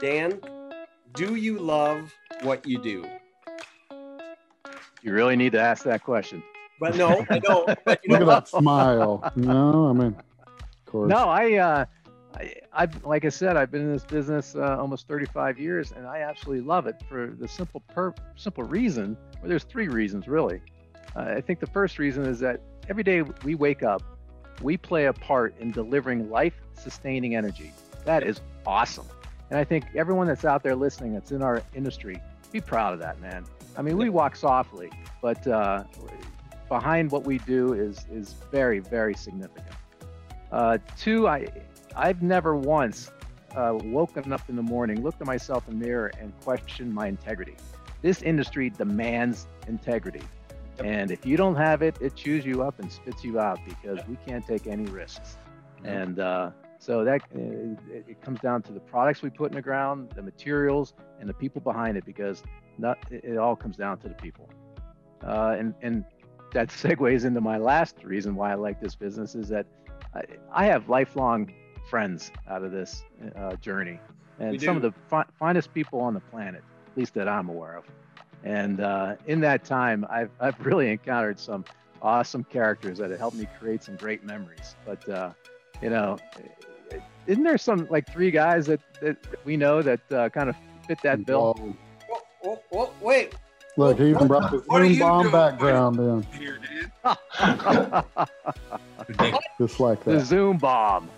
Dan, do you love what you do? You really need to ask that question. But no, I don't. But you Look know at that smile. No, I mean, of course. No, I, uh, I, I've, like I said, I've been in this business uh, almost 35 years, and I absolutely love it for the simple, per, simple reason. Well, there's three reasons really. Uh, I think the first reason is that every day we wake up, we play a part in delivering life-sustaining energy. That is awesome, and I think everyone that's out there listening, that's in our industry, be proud of that, man. I mean, we walk softly, but uh, behind what we do is is very, very significant. Uh, two, I I've never once uh, woken up in the morning, looked at myself in the mirror, and questioned my integrity. This industry demands integrity, and if you don't have it, it chews you up and spits you out because we can't take any risks. And uh, so that uh, it, it comes down to the products we put in the ground, the materials, and the people behind it because not, it, all comes down to the people. Uh, and and that segues into my last reason why I like this business is that I, I have lifelong friends out of this uh, journey, and some of the fi- finest people on the planet, at least that I'm aware of. And uh, in that time, I've I've really encountered some awesome characters that have helped me create some great memories. But uh, you know, isn't there some like three guys that, that we know that uh, kind of fit that bill? Whoa. Oh, oh, wait. Look, he even brought the What are Zoom bomb doing? background in, Here, Dan. just like that. the. Zoom bomb.